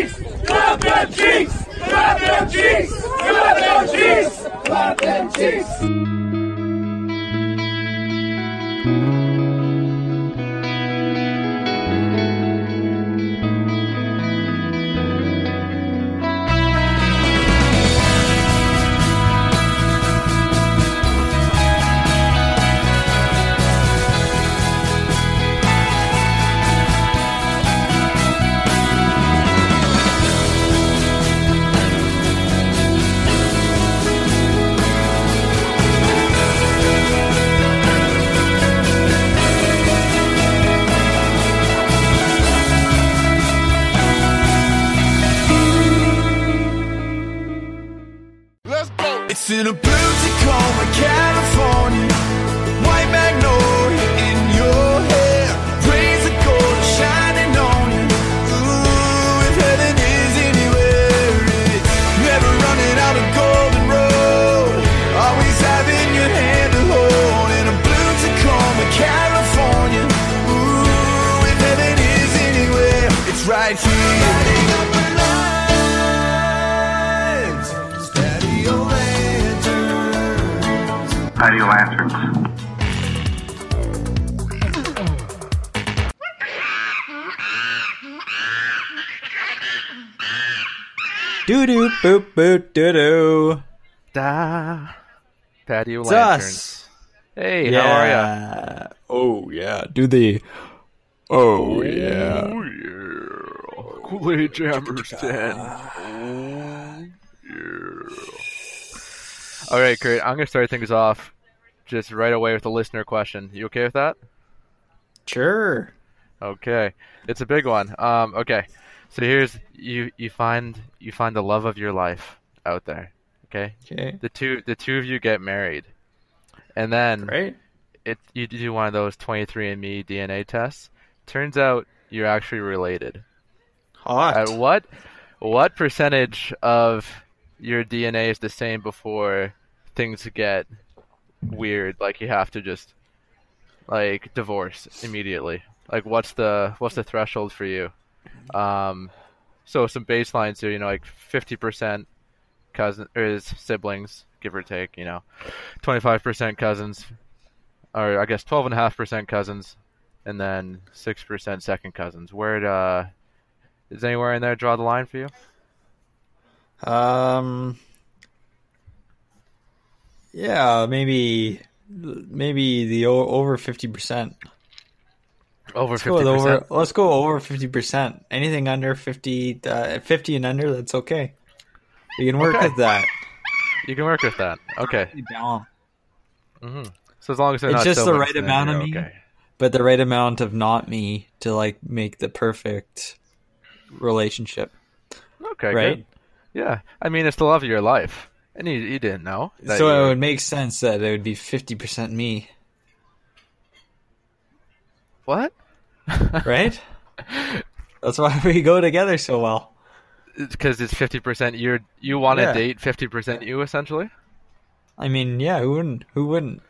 cheeks! Clap them cheeks! Clap them cheeks! Clap them cheeks! Clap them cheeks! In a blue Tacoma, California. Patio lanterns. Doo doo boop boop doo doo. Da. Patio It's lanterns. us. Hey, how are ya? Oh yeah. Do the. Oh, oh yeah. Oh yeah. Kool-Aid Jammers 10. Oh yeah. All right, Kurt. I'm gonna start things off just right away with a listener question. You okay with that? Sure. Okay, it's a big one. Um, okay, so here's you you find you find the love of your life out there. Okay, Okay. the two the two of you get married, and then Right. it you do one of those 23andMe DNA tests. Turns out you're actually related. Hot. At what what percentage of your DNA is the same before things get weird? Like you have to just like divorce immediately. Like what's the what's the threshold for you? Um, so some baselines here. You know, like fifty percent cousin or is siblings, give or take. You know, twenty five percent cousins, or I guess twelve and a half percent cousins, and then six percent second cousins. Where uh, is anywhere in there draw the line for you? Um. Yeah, maybe, maybe the o- over fifty percent. Over Let's go over. percent. Let's go over fifty percent. Anything under 50, uh, 50 and under, that's okay. You can work Okay. with that. You can work with that. Okay. Down. hmm So as long as It's not just the right amount of me. Okay. but the right amount of not me to like make the perfect relationship, Okay. right? Good. Yeah. I mean, it's the love of your life, and you you didn't know. So it would make sense that it would be fifty percent me, what? right? That's why we go together so well. Because it's fifty percent. You're you want to Yeah. date fifty percent you essentially. I mean, yeah, who wouldn't? Who wouldn't?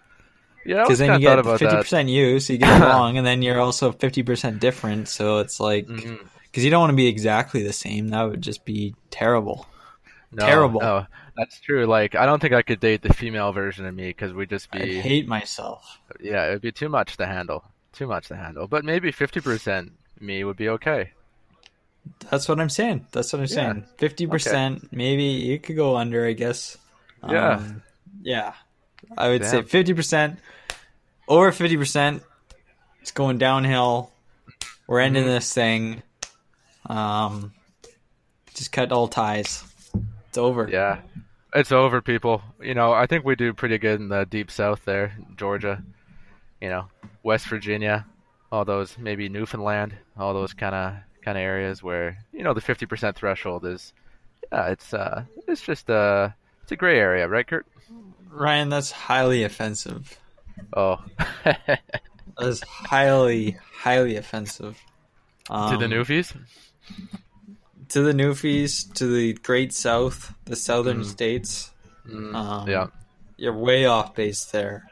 Yeah. Because then you get about fifty that. percent you, so you get along, and then you're also fifty percent different. So it's like because Mhm. you don't want to be exactly the same. That would just be terrible. No, terrible. No, that's true. Like, I don't think I could date the female version of me because we'd just be. I hate myself. yeah, it'd be too much to handle. Too much to handle. But maybe fifty percent me would be okay. That's what I'm saying. That's what I'm Yeah. saying. Fifty percent, maybe you could go under. I guess. Yeah. Um, yeah. I would say fifty percent, over fifty percent. It's going downhill. We're ending Mm-hmm. this thing. Um, just cut all ties. It's over. Yeah. It's over, people. You know, I think we do pretty good in the deep south there, Georgia. You know, West Virginia, all those maybe Newfoundland, all those kind of kind of areas where you know the fifty percent threshold is. Yeah, it's uh, it's just uh, it's a gray area, right, Kurt? Ryan, that's highly offensive. Oh, That is highly, highly offensive. Um, to the Newfies. To the Newfies, to the Great South, the southern Mm. states. Mm, Um, yeah. you're way off base there.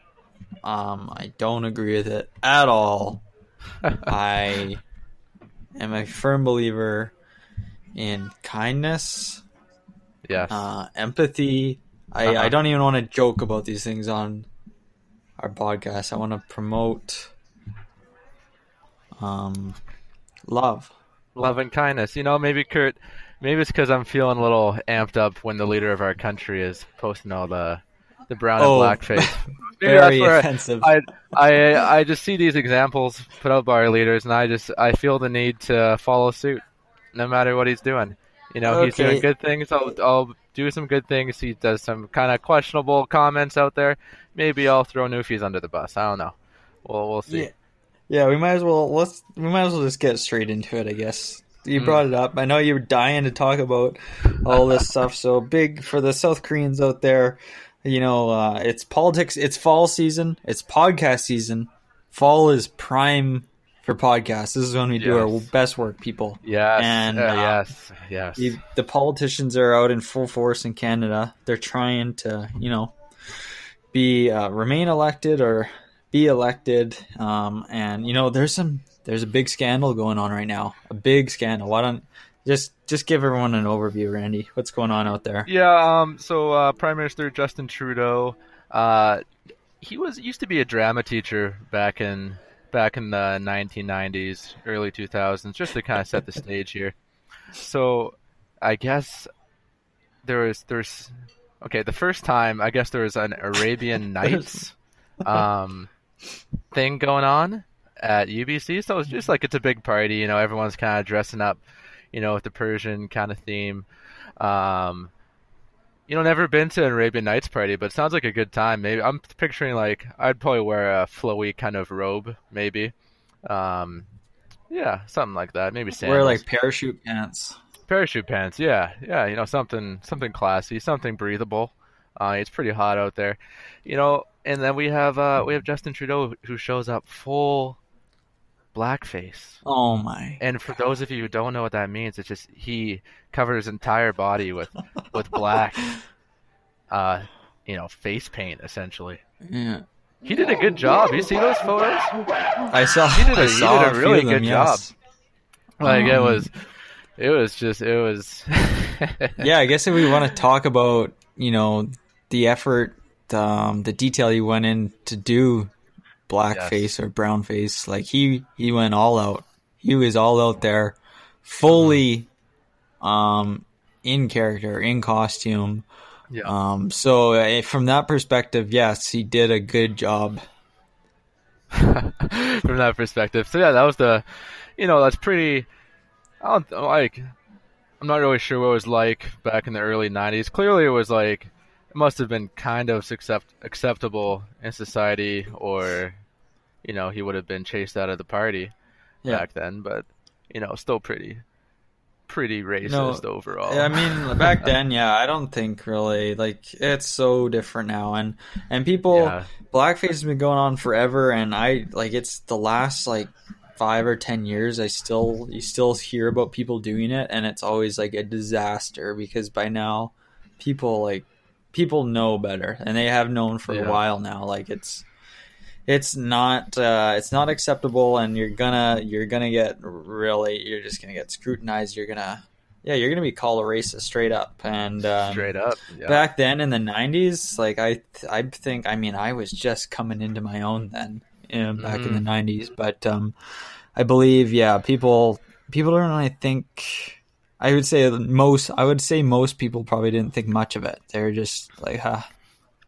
Um, I don't agree with it at all. I am a firm believer in kindness, Yes. uh, empathy. I, Uh-huh. I don't even want to joke about these things on our podcast. I want to promote um, love. Love and kindness. You know, maybe Kurt, maybe it's because I'm feeling a little amped up when the leader of our country is posting all the the brown Oh, and black face. Very offensive. I, I I just see these examples put out by our leaders, and I just I feel the need to follow suit, no matter what he's doing. You know, he's doing good things. I'll I'll do some good things. He does some kind of questionable comments out there. Maybe I'll throw Newfies under the bus. I don't know. Well, we'll see. Yeah. Yeah, we might as well let's we might as well just get straight into it, I guess. You Mm. brought it up. I know you're dying to talk about all this stuff. So big for the South Koreans out there. You know, uh, it's politics. It's fall season. It's podcast season. Fall is prime for podcasts. This is when we do our best work, people. Yes. And, uh, uh, yes. Yes. You- The politicians are out in full force in Canada. They're trying to, you know, be uh, remain elected or be elected. Um, and you know, there's some there's a big scandal going on right now. A big scandal. Why don't just just give everyone an overview, Randy? What's going on out there? Yeah. Um. So, uh, Prime Minister Justin Trudeau, uh, he was used to be a drama teacher back in back in the 1990s, early 2000s, just to kind of set the stage here. So, I guess there was there's okay. The first time, I guess there was an Arabian Nights um thing going on at UBC. So it's just like it's a big party. You know, everyone's kind of dressing up, you know, with the Persian kind of theme. Um, you know, never been to an Arabian Nights party, but it sounds like a good time. Maybe I'm picturing like I'd probably wear a flowy kind of robe, maybe. Um, yeah, something like that. Maybe sandals. Wear like parachute pants. parachute pants. Yeah, yeah. You know, something something classy, something breathable. Uh, it's pretty hot out there, you know. And then we have uh, we have Justin Trudeau who shows up full blackface. Oh my! And for those of you who don't know what that means, it's just he covered his entire body with with black, uh, you know, face paint essentially. Yeah, He did a good job. You see those photos? I saw. He did a- I saw did a few really them, good yes. Like it Um, was, it was just it was. yeah, I guess if we want to talk about, you know, the effort, um, the detail he went in to do blackface or brownface. like he he went all out. He was all out there, fully, um, in character, in costume. Yeah. Um, so uh, from that perspective, yes, he did a good job. from that perspective. So yeah, that was the, you know, that's pretty. I don't like. I'm not really sure what it was like back in the early '90s. Clearly, it was like it must have been kind of accept, acceptable in society, or you know, he would have been chased out of the party Yeah. back then. But you know, still pretty, pretty racist No, overall. I mean, back then, yeah, I don't think really like it's so different now, and and people, Yeah. blackface has been going on forever, and I like it's the last like five or ten years. I still you still hear about people doing it, and it's always like a disaster because by now, people like people know better, and they have known for Yeah. a while now. Like it's it's not uh, it's not acceptable, and you're gonna you're gonna get really you're just gonna get scrutinized. You're gonna yeah you're gonna be called a racist straight up. And um, Straight up. Yeah. back then in the '90s, like I I think I mean I was just coming into my own then, you know, back in the '90s. But um, I believe yeah people people don't really think. I would say most. I would say most people probably didn't think much of it. They're just like, huh,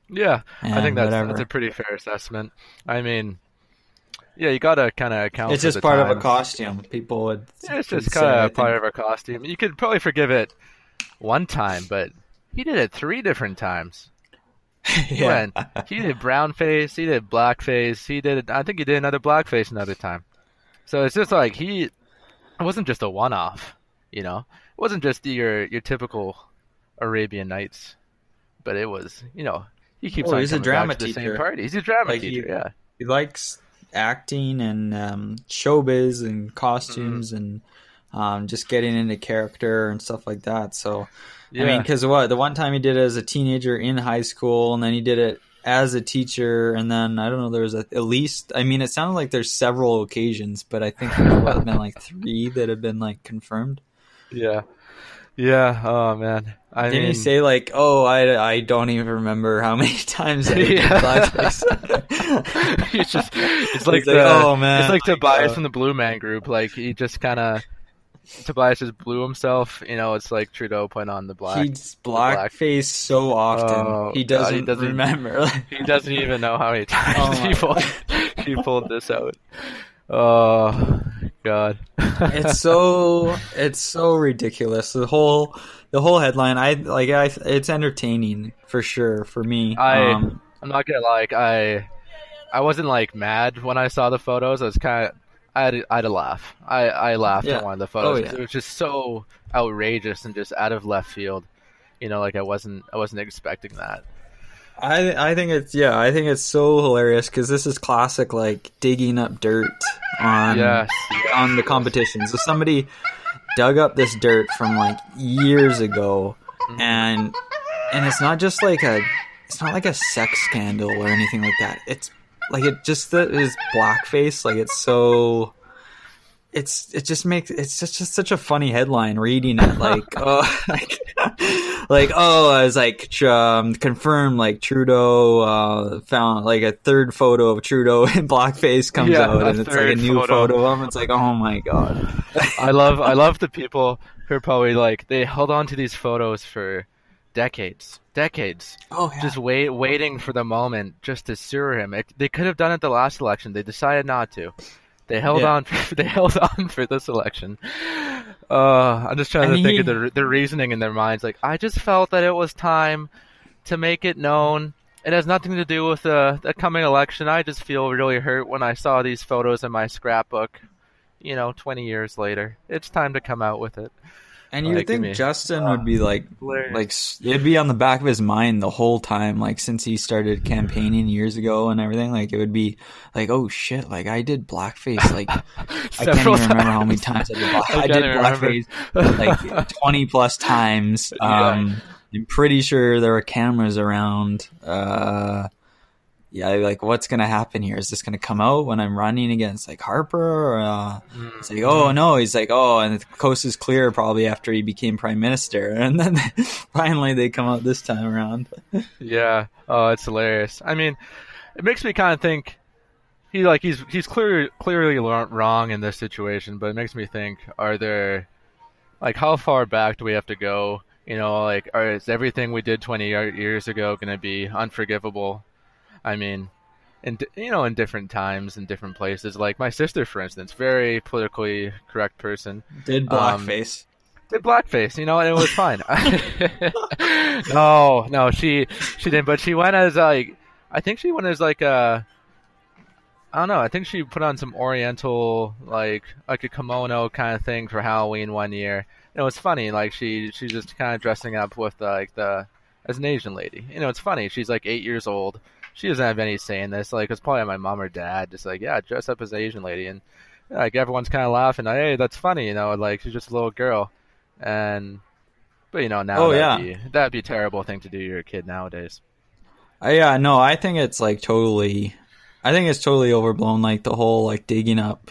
Yeah, I think that's whatever. that's a pretty fair assessment. I mean, yeah, you gotta kind of account. it's just part of a costume. People would. Yeah, it's just kind of part of a costume. You could probably forgive it one time, but he did it three different times. He yeah. went, he did brown face, he did black face, he did. I think he did another black face another time. So it's just like he, it wasn't just a one-off, you know. It wasn't just your your typical Arabian Nights, but it was, you know, he keeps Oh, on he's a drama back to the teacher. same party. He's a drama Like, he- teacher, yeah. he likes acting and um, showbiz and costumes and um, just getting into character and stuff like that. So, Yeah. I mean, because what the one time he did it as a teenager in high school, and then he did it as a teacher, and then I don't know. There was a, at least I mean, it sounded like there's several occasions, but I think there's what, been like three that have been like confirmed. Yeah. Yeah. Oh man. I Didn't mean, he say like, "Oh, I, I don't even remember how many times I Yeah. it's just it's like, like, the, "Oh, man, it's like Tobias from the Blue Man Group. Like he just kind of Tobias just blew himself. You know, it's like Trudeau putting on the black. He's blackface so often Oh, he doesn't, he doesn't- remember. He doesn't even know how many oh times Oh he pulled he pulled this out. Oh God. it's so it's so ridiculous. The whole the whole headline. I like. I it's entertaining for sure for me. I- um, I'm not gonna like I I wasn't like mad when I saw the photos. I was kind of I had I had a laugh. I I laughed Yeah. at one of the photos. Oh, yeah. It was just so outrageous and just out of left field. You know, like I wasn't I wasn't expecting that. I I think it's yeah. I think it's so hilarious because this is classic like digging up dirt on Yes. on the competition. So somebody dug up this dirt from like years ago, Mm-hmm. and and it's not just like a it's not like a sex scandal or anything like that. It's like it just that is blackface. Like it's so. It's it just makes it's just, just such a funny headline reading it like oh like, like oh I was like um, confirmed like Trudeau uh, found like a third photo of Trudeau in blackface comes Yeah, out and it's like a new photo. photo of him it's like oh my god I love I love the people who are probably like they held on to these photos for decades, decades, oh yeah. just wait waiting for the moment just to sewer him. It, they could have done it the last election. They decided not to. They held Yeah. on. they held on for this election. Uh, I'm just trying to think of the the reasoning in their minds. Like I just felt that it was time to make it known. It has nothing to do with the, the coming election. I just feel really hurt when I saw these photos in my scrapbook. You know, 20 years later, it's time to come out with it. And you Like, would think I mean, Justin would be like, hilarious. like it'd be on the back of his mind the whole time, like since he started campaigning years ago and everything. Like it would be like, oh shit, like I did blackface. Like I can't Several even remember how many times. times I did. Black- I I, did blackface like twenty plus times. Yeah. Um, I'm pretty sure there were cameras around. Uh, yeah, like what's gonna happen here? Is this gonna come out when I'm running against like Harper? Or, uh, it's like, oh no, he's like, oh, and the coast is clear probably after he became prime minister, and then finally they come out this time around. Yeah. Oh, it's hilarious. I mean, it makes me kind of think he like he's he's clearly clearly wrong in this situation, but it makes me think: Are there like how far back do we have to go? You know, like are, is everything we did 20 years ago going to be unforgivable? I mean, in you know, in different times and different places. Like my sister, for instance, very politically correct person Did Um, blackface? did blackface, you know, and it was fine. no, no, she she didn't, but she went as like I think she went as like a I don't know. I think she put on some Oriental like like a kimono kind of thing for Halloween one year. And it was funny, like she she's just kind of dressing up with like the as an Asian lady. You know, it's funny. She's like eight years old. She doesn't have any say in this. Like it's probably my mom or dad, just like yeah, dress up as an Asian lady, and like everyone's kind of laughing. Like, hey, that's funny. You know, like she's just a little girl, and but you know now Oh, that'd yeah. be, that'd be a terrible thing to do to your kid nowadays. Uh, yeah, no, I think it's like totally. I think it's totally overblown. Like the whole like digging up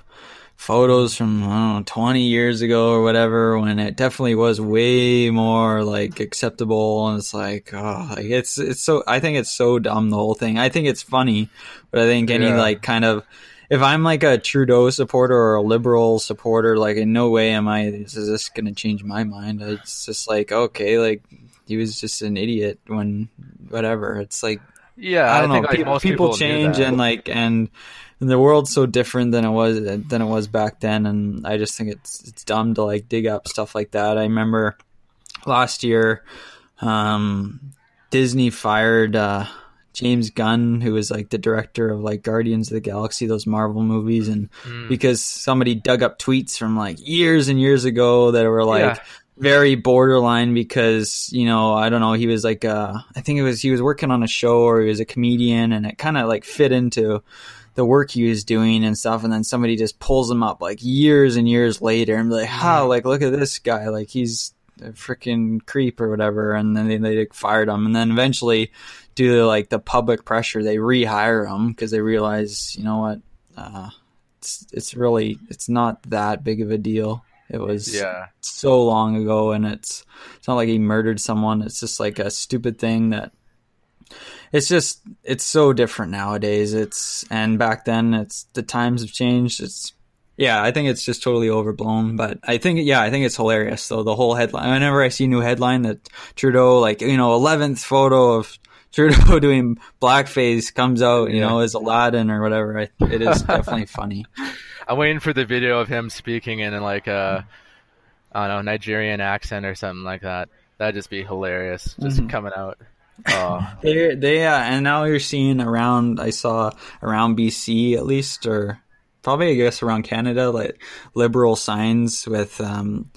photos from I don't know twenty years ago or whatever, when it definitely was way more like acceptable. And it's like, oh, like it's it's so. I think it's so dumb the whole thing. I think it's funny, but I think any Yeah. like kind of. If I'm like a Trudeau supporter or a liberal supporter, like in no way am I. Is this going to change my mind? It's just like okay, like he was just an idiot when whatever. It's like Yeah, I don't think know. people, most people change and like and, and the world's so different than it was than it was back then, and I just think it's it's dumb to like dig up stuff like that. I remember last year, um, Disney fired uh, James Gunn, who was like the director of like Guardians of the Galaxy, those Marvel movies, and Mm. because somebody dug up tweets from like years and years ago that were like Yeah. very borderline because you know I don't know he was like uh I think it was he was working on a show or he was a comedian and it kind of like fit into the work he was doing and stuff and then somebody just pulls him up like years and years later and be like how like look at this guy like he's a freaking creep or whatever and then they, they like, fired him and then eventually due to like the public pressure they rehire him because they realize you know what uh it's it's really it's not that big of a deal It was Yeah. so long ago, and it's it's not like he murdered someone. It's just like a stupid thing that. It's just it's so different nowadays. It's and back then it's the times have changed. It's yeah, I think it's just totally overblown. But I think yeah, I think it's hilarious though. The whole headline. Whenever I see a new headline that Trudeau like you know eleventh photo of Trudeau doing blackface comes out, you Yeah. know, as Aladdin or whatever. I, it is definitely funny. I'm waiting for the video of him speaking in like a, I don't know, Nigerian accent or something like that. That'd just be hilarious, just Mm-hmm. coming out. Oh, They they uh, and now you're seeing around. I saw around BC at least, or probably I guess around Canada, like liberal signs with um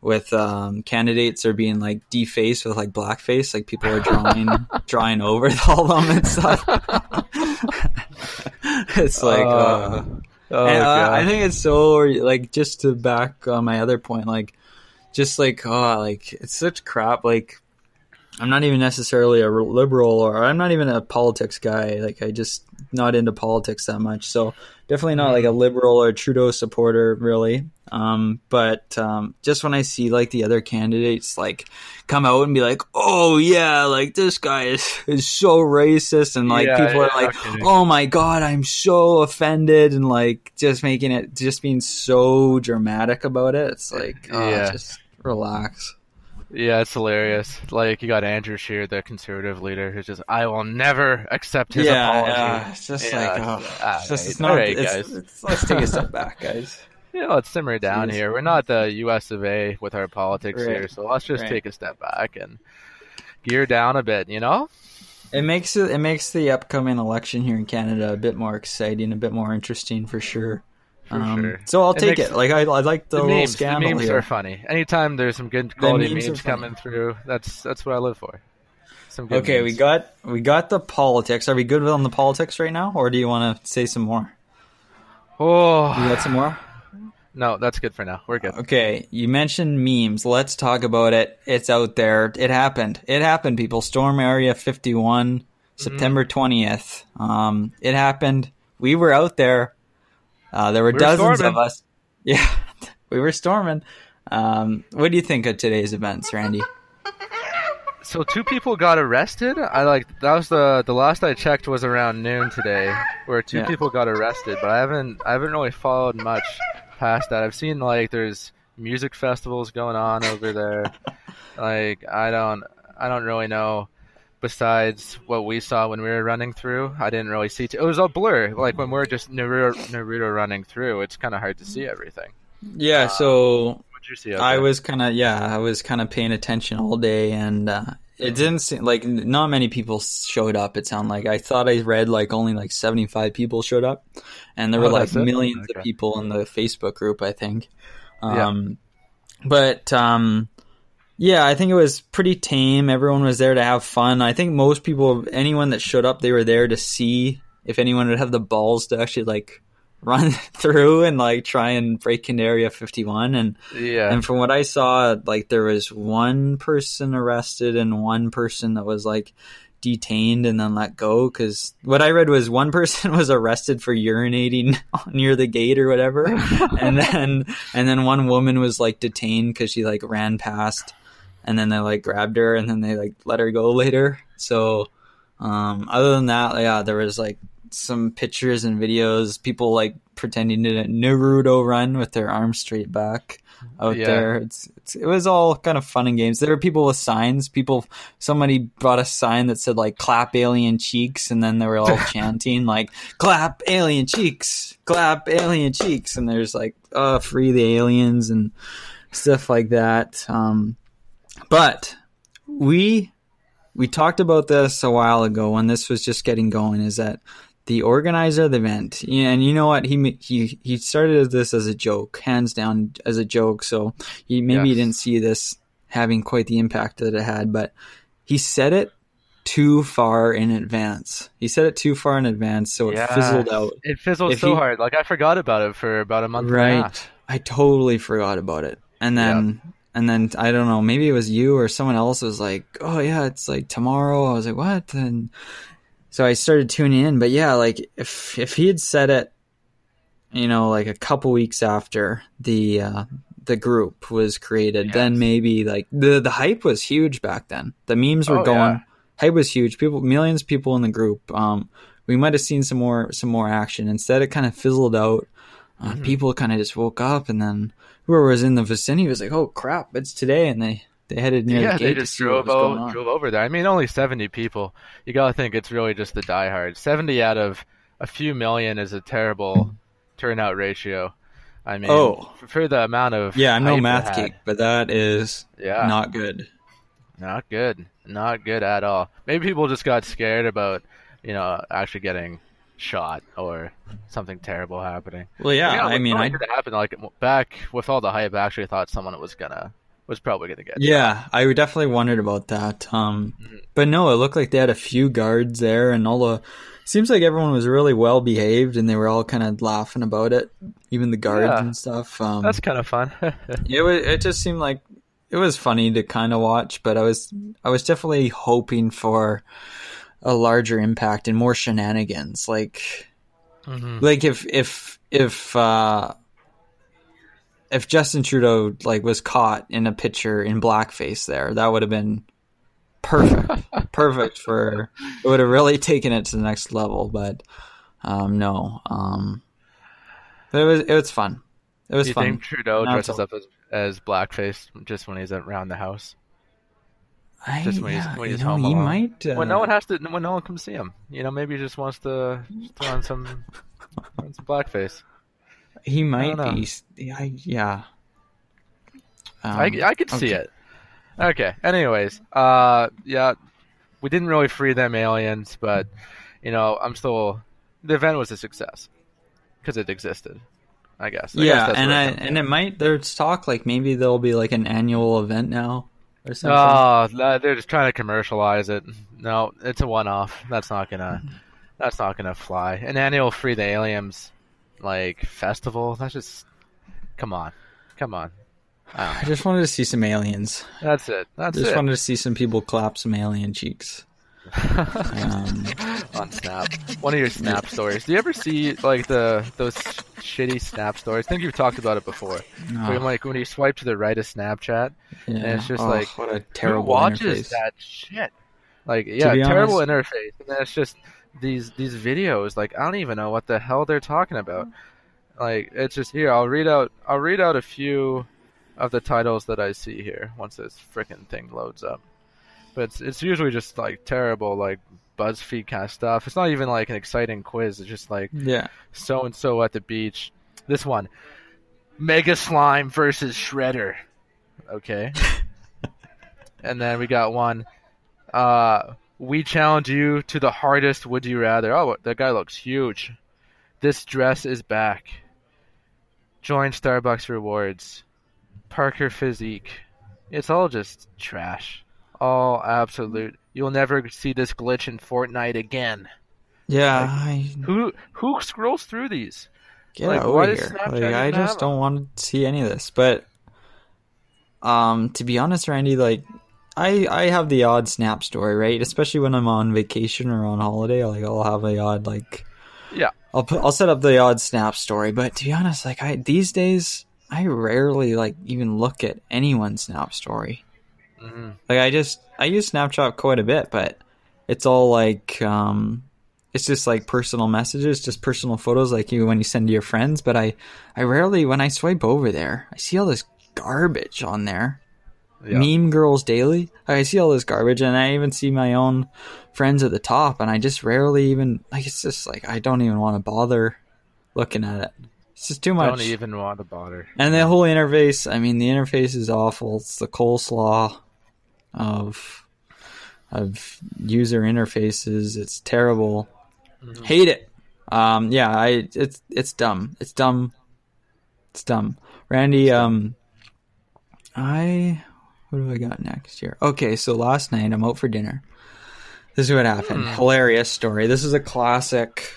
with um candidates are being like defaced with like blackface, like people are drawing drawing over all of them and stuff. it's like. Uh, oh and, uh, I think it's so like just to back on my other point, like just like oh, like it's such crap. Like I'm not even necessarily a liberal, or I'm not even a politics guy. Like I just not into politics that much. So definitely not like a liberal or Trudeau supporter, really. Um, but um, just when I see like the other candidates like come out and be like, "Oh yeah, like this guy is is so racist," and like Yeah, people are like, okay. "Oh my god, I'm so offended," and like just making it just being so dramatic about it. It's like, oh, Yeah. just relax. Yeah, it's hilarious. Like you got Andrew Scheer, the conservative leader, who's just, I will never accept his yeah, apology. yeah, it's just Yeah, like, oh, it's just it's not. right, it's, guys. it's- let's take a step back, guys. You know, let's simmer down Jeez. here. We're not the U.S. of A. with our politics Right. here, so let's just Right. take a step back and gear down a bit. You know? It makes it it makes the upcoming election here in Canada a bit more exciting, a bit more interesting for sure. For Um, sure. So I'll It take makes- it. Like I, I like the, The little memes, The memes here. are funny. Anytime there's some good quality memes memes, coming through, that's that's what I live for. Some good Okay, we got we got the politics. Are we good on the politics right now, or do you want to say some more? Oh You got some more? no, that's good for now. We're good. Okay, you mentioned memes. Let's talk about it. It's out there. It happened. It happened, people. Storm Area 51, September 20th. Um, it happened. We were out there. Uh, there were We were dozens storming. of us. Yeah, we were storming. Um, what do you think of today's events, Randy? So two people got arrested. I like that was the the last I checked was around noon today, where two Yeah. people got arrested. But I haven't I haven't really followed much past that. I've seen like there's music festivals going on over there. like I don't I don't really know. Besides what we saw when we were running through, I didn't really see. T- it was all blur. Like when we're just Naruto, Naruto running through, it's kind of hard to see everything. Yeah, so see? Out I was kind of yeah, I was kind of paying attention all day, and uh, it didn't seem like not many people showed up. It sounded like I thought I read like only like seventy five people showed up, and there were Oh, like millions Okay. of people in the Facebook group. I think, Yeah. um, but um, yeah, I think it was pretty tame. Everyone was there to have fun. I think most people, anyone that showed up, they were there to see if anyone would have the balls to actually like run through and like try and break into Area 51 and yeah. and from what I saw, like there was one person arrested and one person that was like detained and then let go. Because what I read was one person was arrested for urinating near the gate or whatever, and then and then one woman was like detained because she like ran past, and then they like grabbed her and then they like let her go later. So, um, other than that, yeah, there was like some pictures and videos, people like pretending to Naruto run with their arms straight back out Yeah. there. It's, it's it was all kind of fun and games. There were people with signs. People, somebody brought a sign that said like "clap alien cheeks," and then they were all chanting like "clap alien cheeks, clap alien cheeks," and there's like uh free the aliens and stuff like that. Um, but we we talked about this a while ago when this was just getting going. Is that the organizer of the event? And you know what? He he he started this as a joke, hands down as a joke. So he maybe he didn't see this having quite the impact that it had, but he said it too far in advance. He said it too far in advance, so it fizzled out. It fizzled If so he- hard. Like I forgot about it for about a month Right. I totally forgot about it. And then and then I don't know, maybe it was you or someone else was like, "Oh yeah, it's like tomorrow." I was like, "What?" And so I started tuning in, but yeah, like if if he had said it you know, like a couple weeks after the uh the group was created, Yes. then maybe like the the hype was huge back then. The memes were Oh, going. yeah. Hype was huge. People, millions of people in the group. Um, we might have seen some more some more action. Instead, it kind of fizzled out. Uh, Mm-hmm. People kind of just woke up, and then whoever was in the vicinity was like, "Oh crap, it's today!" And they they headed near yeah, the gate they to just drove was going over, on. drove over there. I mean, only 70 people. You gotta think it's really just the diehards. 70 out of a few million is a terrible hmm. turnout ratio. I mean, Oh. for the amount of Yeah, I'm no math geek, but that is Yeah. not good. Not good. Not good at all. Maybe people just got scared about, you know, actually getting shot or something terrible happening. Well, yeah, know, I mean, I could happen like back with all the hype. I actually thought someone was gonna was probably gonna get. Yeah, I definitely wondered about that. Um, but no, it looked like they had a few guards there, and all the. Seems like everyone was really well behaved, and they were all kind of laughing about it, even the guards Yeah. and stuff. Um, That's kind of fun. it was. It just seemed like it was funny to kind of watch, but I was I was definitely hoping for a larger impact and more shenanigans. Like, Mhm. like if if if uh, if Justin Trudeau like was caught in a picture in blackface, there that would have been perfect, perfect for it would have really taken it to the next level. But um, no, um, but it was it was fun. It was Do you fun. think Trudeau Not dresses so- up as, as blackface just when he's around the house? I, Just when he's- yeah, when you he's know, home he alone. might. Uh, when no one has to, when no one comes see him, you know, maybe he just wants to throw on some, throw on some blackface. he might know. be. Yeah, yeah. Um, I, I could see it. Okay. Anyways, uh, yeah, we didn't really free them aliens, but you know, I'm still. The event was a success because it existed. I guess. I yeah, that's and I and it might. There's talk like maybe there'll be like an annual event now or something. Oh, they're just trying to commercialize it. No, it's a one-off. That's not gonna. That's not gonna fly. An annual free the aliens like festival. That's just. Come on, come on. I I just wanted to see some aliens. That's it. That's just it. wanted to see some people clap some alien cheeks. Um, on Snap. One of your Snap stories. Do you ever see like the those shitty Snap stories? I think you've talked about it before. no, Where, like when you swipe to the right of Snapchat, yeah. and it's just Oh, like, what a terrible who watches interface. that shit? Like, yeah, terrible honest- interface, and then it's just these these videos. Like, I don't even know what the hell they're talking about. Like, it's just here. I'll read out. I'll read out a few of the titles that I see here once this freaking thing loads up. But it's it's usually just like terrible, like BuzzFeed kind of stuff. It's not even like an exciting quiz. It's just like Yeah, so and so at the beach. This one, Mega Slime versus Shredder. Okay. and then we got one. Uh, we challenge you to the hardest would you rather. Oh, that guy looks huge. This dress is back. Join Starbucks Rewards. Parker Physique. It's all just trash. All absolute. You'll never see this glitch in Fortnite again. yeah. I, Who who scrolls through these? get like, over here. Like, I just don't want to see any of this. But um, to be honest, Randy, like I I have the odd snap story, right? Especially when I'm on vacation or on holiday, like I'll have a odd like Yeah. I'll put I'll set up the odd snap story. But to be honest, like I these days I rarely like even look at anyone's snap story. Mhm. Like I just I use Snapchat quite a bit, but it's all like um it's just like personal messages, just personal photos like you when you send to your friends, but I I rarely when I swipe over there, I see all this garbage on there. Yeah. Meme girls daily. I see all this garbage and I even see my own friends at the top and I just rarely even like it's just like I don't even want to bother looking at it. It's just too much. Don't even want to bother. And the whole interface, I mean, the interface is awful. It's the coleslaw of of user interfaces. It's terrible. Hate it. Um, yeah, I it's it's dumb. It's dumb. It's dumb. Randy, um, I what do I got next here? Okay, so last night I'm out for dinner. This is what happened. Hilarious story. This is a classic,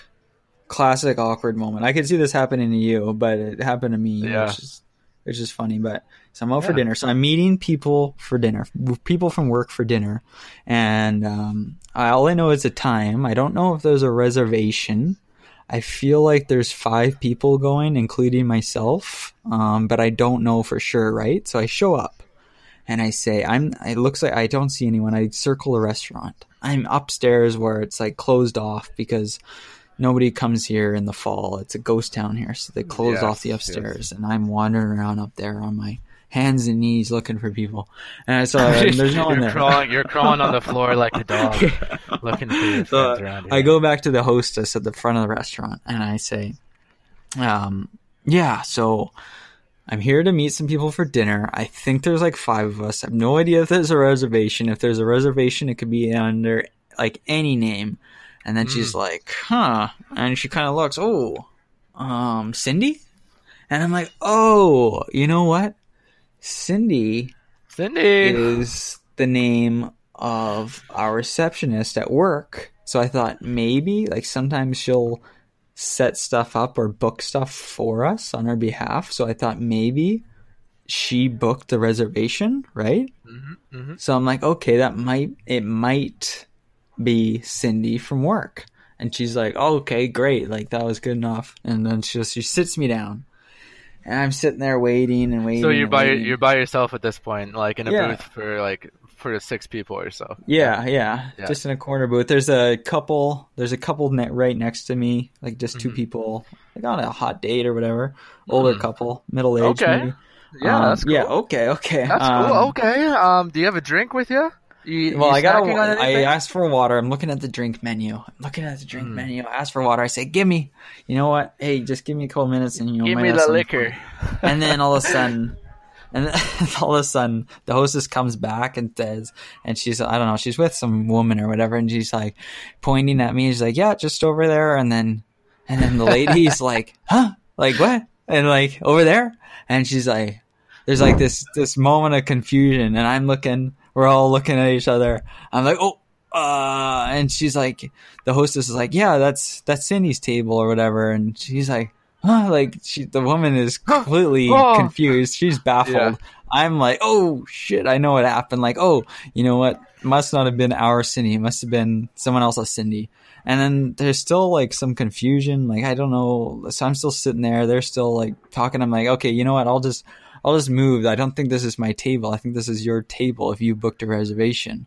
classic awkward moment. I could see this happening to you, but it happened to me. Yeah. Which is, which is funny. But so I'm out for dinner. So I'm meeting people for dinner, people from work for dinner, and um, I, all I know is the time. I don't know if there's a reservation. I feel like there's five people going, including myself, um, but I don't know for sure, right? So I show up and I say, I'm, it looks like I don't see anyone. I circle a restaurant. I'm upstairs where it's like closed off because nobody comes here in the fall. It's a ghost town here. So they closed Yes, off the yes. upstairs and I'm wandering around up there on my hands and knees looking for people. And I saw, and there's no one you're there. crawling. You're crawling on the floor like a dog, looking for your So around here. I go back to the hostess at the front of the restaurant and I say, um, yeah, so I'm here to meet some people for dinner. I think there's like five of us. I have no idea if there's a reservation. If there's a reservation, it could be under like any name. And then she's like, huh. And she kind of looks, oh, um, Cindy? And I'm like, oh, you know what? Cindy Cindy. is the name of our receptionist at work. So I thought maybe, like, sometimes she'll set stuff up or book stuff for us on our behalf. So I thought maybe she booked the reservation, right? mhm. So I'm like, okay, that might, it might be Cindy from work. And she's like, oh, okay, great. Like, that was good enough. And then she just, she sits me down. And I'm sitting there waiting and waiting. So you're by waiting. you're by yourself at this point, like in a Yeah. booth for like for six people or so. Yeah, yeah, Yeah. Just in a corner booth. There's a couple. There's a couple right next to me, like just two Mhm. people, like on a hot date or whatever. Older Mhm. couple, middle aged. Okay. Maybe. Yeah, Um, that's cool. Yeah. Okay. Okay. That's um, cool. Okay. Um, do you have a drink with you? You Well, I got. I asked for water. I'm looking at the drink menu. I'm looking at the drink Mm. menu. I asked for water. I say, "Give me." You know what? Hey, just give me a couple minutes, and you Give might me the liquor. and then all of a sudden and then all of a sudden the hostess comes back and says and she's i don't know she's with some woman or whatever and she's like pointing at me she's like yeah just over there and then and then the lady's like huh like what and like over there and she's like there's like this this moment of confusion and i'm looking we're all looking at each other. I'm like oh uh and she's like the hostess is like yeah that's that's cindy's table or whatever and she's like huh? Like she the woman is completely Oh. confused. She's baffled. Yeah. i'm like oh shit i know what happened. Like oh you know what? Must not have been our cindy. It must have been someone else's cindy. And then there's still like some confusion. Like i don't know. So i'm still sitting there. They're still like talking. I'm like okay you know what? I'll just i'll just move i don't think this is my table i think this is your table if you booked a reservation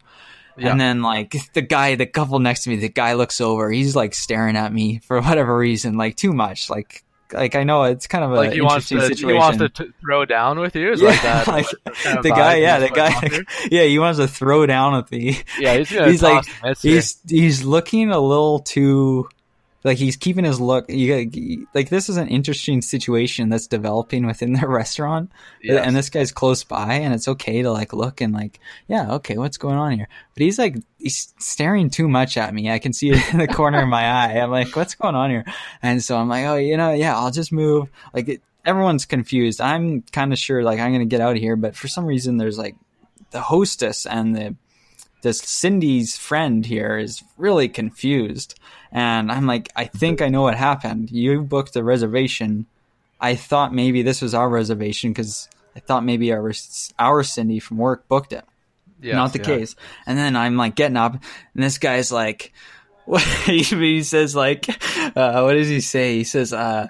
Yeah. and then like the guy, the couple next to me, the guy looks over. He's like staring at me for whatever reason, like too much. Like like I know it's kind of a like he wants interesting to situation. he wants to t- throw down with you. Is yeah, like that. like, kind of the guy, yeah, the guy, there? yeah, he wants to throw down with me. Yeah, he's he's like the mitts here. he's he's looking a little too like he's keeping his look you got like this is an interesting situation that's developing within the restaurant. Yes. and this guy's close by and it's okay to like look and like yeah okay what's going on here? But he's like he's staring too much at me. I can see it in the corner of my eye. I'm like what's going on here? And so i'm like oh you know yeah i'll just move. Like it, everyone's confused. I'm kind of sure like i'm gonna get out of here but for some reason there's like the hostess and the this Cindy's friend here is really confused. And I'm like, I think I know what happened. You booked a reservation. I thought maybe this was our reservation because I thought maybe our our Cindy from work booked it. Yes, Not the yeah. case. And then I'm like getting up, and this guy's like, what he, he says like, uh, what does he say? He says, uh,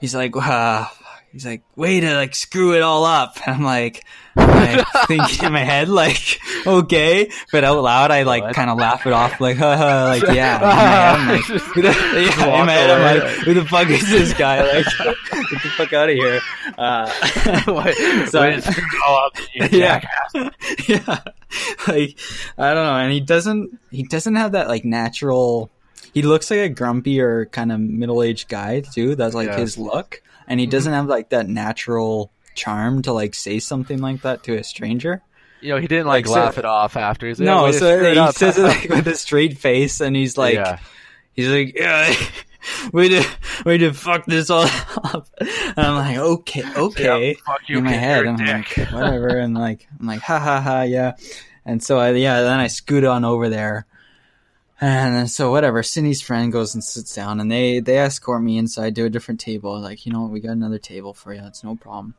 he's like, uh, he's like, way to like screw it all up. And I'm like, I think in my head like, okay, but out loud I like kind of laugh it off like, haha, like yeah. In my head, I'm like, who the, yeah, in my head I'm like, who the fuck is this guy? Like, get the fuck out of here. Uh, so- wait, screw it all up, you yeah, yeah. Like I don't know, and he doesn't. He doesn't have that like natural. He looks like a grumpy or kind of middle aged guy too. That's like Yeah. his look, and he doesn't mm-hmm. have like that natural charm to like say something like that to a stranger. You know, he didn't like, Like, so- laugh it off after. He's like, no, "Oh, so he up." says it like with a straight face, and he's like, yeah. he's like, yeah, we did, we did fuck this all up. And I'm like, okay, okay. Yeah, fuck you, in my head, I'm dick. like, whatever, and like, I'm like, ha ha ha, yeah. And so I, yeah, then I scoot on over there, and so whatever. Cindy's friend goes and sits down, and they they escort me inside to a different table. Like, you know, what, we got another table for you. It's no problem.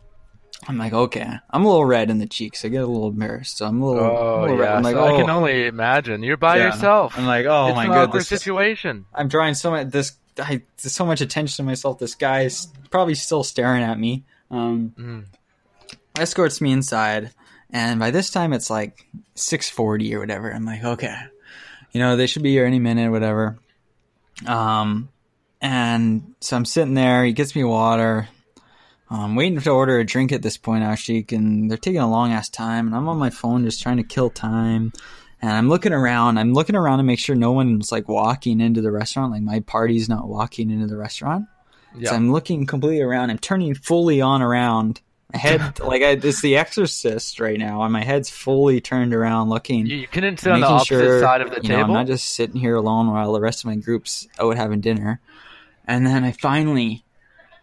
I'm like, okay. I'm a little red in the cheeks. I get a little embarrassed. So I'm a little. Oh a little red. yeah, I'm like, so I can oh. only imagine. You're by Yeah. yourself. I'm like, oh it's my god, this is- situation. I'm drawing so much. This I so much attention to myself. This guy's probably still staring at me. Um, Mm. escorts me inside, and by this time it's like six forty or whatever. I'm like, okay, you know they should be here any minute, whatever. Um, and so I'm sitting there. He gets me water. I'm waiting to order a drink at this point, actually, and they're taking a long ass time, and I'm on my phone just trying to kill time. And I'm looking around. I'm looking around to make sure no one's like walking into the restaurant. Like my party's not walking into the restaurant. Yeah. So I'm looking completely around. I'm turning fully on around. Head, like I, it's The Exorcist right now, and my head's fully turned around, looking. You, couldn't sit on the opposite sure, side of the you know, table. I'm not just sitting here alone while the rest of my group's out having dinner. And then I finally,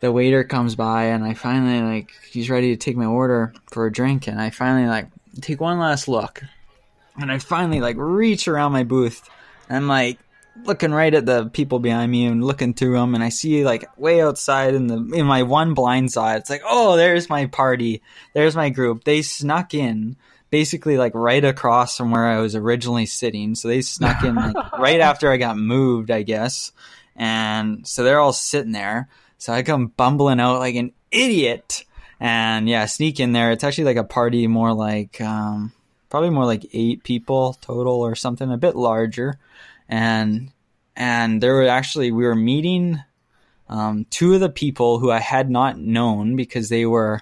the waiter comes by, and I finally like he's ready to take my order for a drink, and I finally like take one last look, and I finally like reach around my booth, and I'm like looking right at the people behind me and looking through them, and I see like way outside in the in my one blind side, it's like oh there's my party, there's my group. They snuck in basically like right across from where I was originally sitting. So they snuck in like right after I got moved, I guess. And so they're all sitting there. So I come bumbling out like an idiot. And yeah, sneak in there. It's actually like a party more like um probably more like eight people total or something, a bit larger. And and there were actually we were meeting um, two of the people who I had not known because they were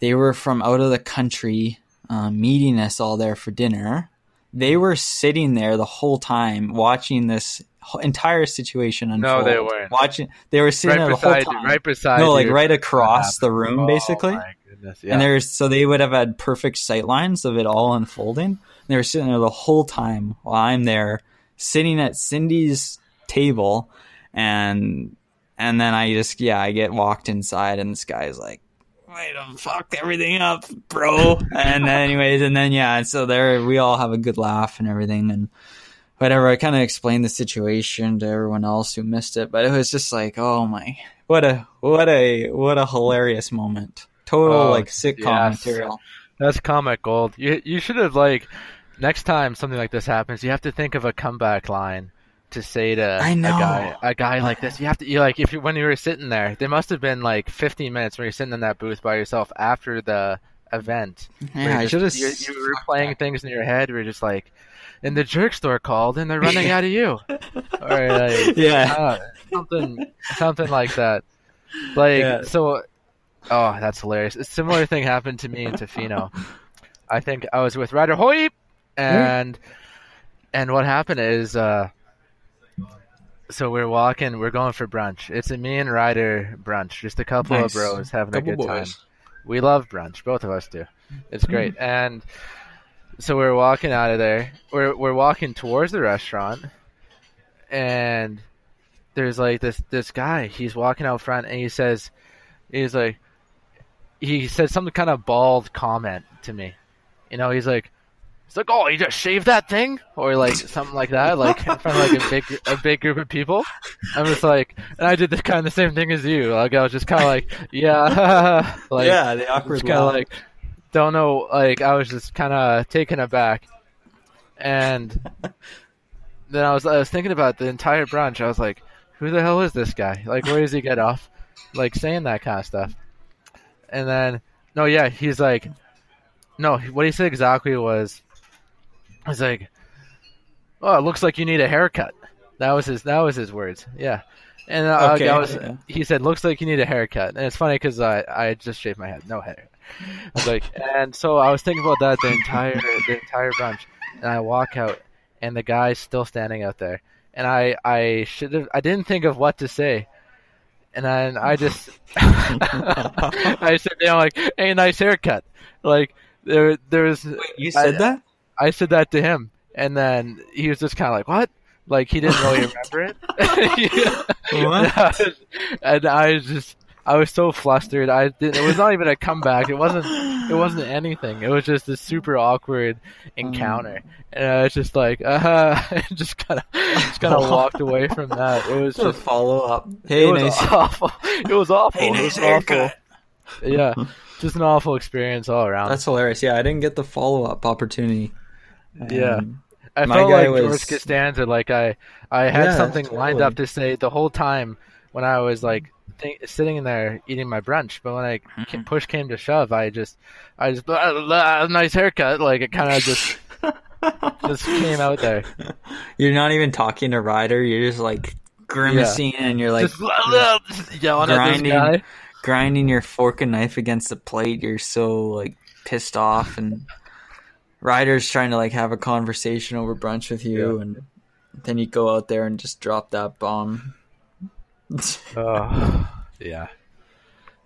they were from out of the country um, meeting us all there for dinner. They were sitting there the whole time watching this entire situation unfold. No, they weren't. watching. They were sitting right there the whole beside, time. right beside. no, like you. right across the room, Oh, basically. my goodness, yeah. And there's so they would have had perfect sight lines of it all unfolding. And they were sitting there the whole time while I'm there sitting at Cindy's table and and then I just yeah, I get walked inside and this guy's like Way to fuck everything up, bro. and anyways, and then yeah, so there we all have a good laugh and everything and whatever. I kind of explained the situation to everyone else who missed it, but it was just like, oh my, what a what a what a hilarious moment. Total Oh, like sitcom yes. material. That's comic gold. You you should have like next time something like this happens, you have to think of a comeback line to say to a guy a guy like this. You have to you like if you when you were sitting there, there must have been like 15 minutes when you're sitting in that booth by yourself after the event. Yeah, I you're should have. you, you were playing things in your head where you're just like, and the jerk store called and they're running out of you, or like Yeah. uh, something something like that. Like Yeah. so. Oh, that's hilarious. A similar thing happened to me in Tofino. I think I was with Ryder Hoyt, and and what happened is, uh, so we're walking, we're going for brunch. It's a me and Ryder brunch, just a couple Nice. of bros having Couple a good time. We love brunch, both of us do. It's great, and so we're walking out of there. We're we're walking towards the restaurant, and there's like this this guy. He's walking out front, and he says, he's like, he said some kind of bald comment to me. You know, he's like, he's like, oh, you just shaved that thing, or like something like that, like in front of like a big a big group of people. I'm just like, and I did the kind of the same thing as you. Like I was just kind of like, yeah, like yeah, the awkward just kind of like don't know like i was just kind of taken aback. And then i was i was thinking about the entire brunch. I was like who the hell is this guy? Like where does he get off? Like saying that kind of stuff. And then no yeah he's like no what he said exactly was was like oh it looks like you need a haircut that was his that was his words yeah and uh, Okay, I was, yeah. he said, "Looks like you need a haircut." And it's funny because I I just shaved my head, no hair. I was like, and so I was thinking about that the entire the entire brunch, and I walk out, and the guy's still standing out there, and I I should have I didn't think of what to say, and then I just I said, you know, like, hey, nice haircut, like there there's you said I- that? I said that to him, and then he was just kind of like, "What?" Like he didn't really remember it. What? and I was just, I was so flustered. I didn't. It was not even a comeback. It wasn't. It wasn't anything. It was just a super awkward encounter, and I was just like, uh huh, just kind of, just kind of walked away from that. It was Just a follow up. it Hey, was nice. awful. It was awful. Hey, it nice was awful. haircut. Yeah, just an awful experience all around. That's hilarious. Yeah, I didn't get the follow up opportunity. Yeah. I My felt guy like was- George Costanza. Like I, I had Yeah, something lined up to say the whole time when I was like think, sitting in there eating my brunch. But when I Mm-hmm. push came to shove, I just, I just blah, blah, blah, nice haircut. Like it kind of just, just came out there. You're not even talking to Ryder. You're just like grimacing and you're like just, blah, blah, just yelling at grinding, this guy. grinding your fork and knife against the plate. You're so like pissed off, and Ryder's trying to like have a conversation over brunch with you, Yeah. and then you go out there and just drop that bomb. Oh, yeah.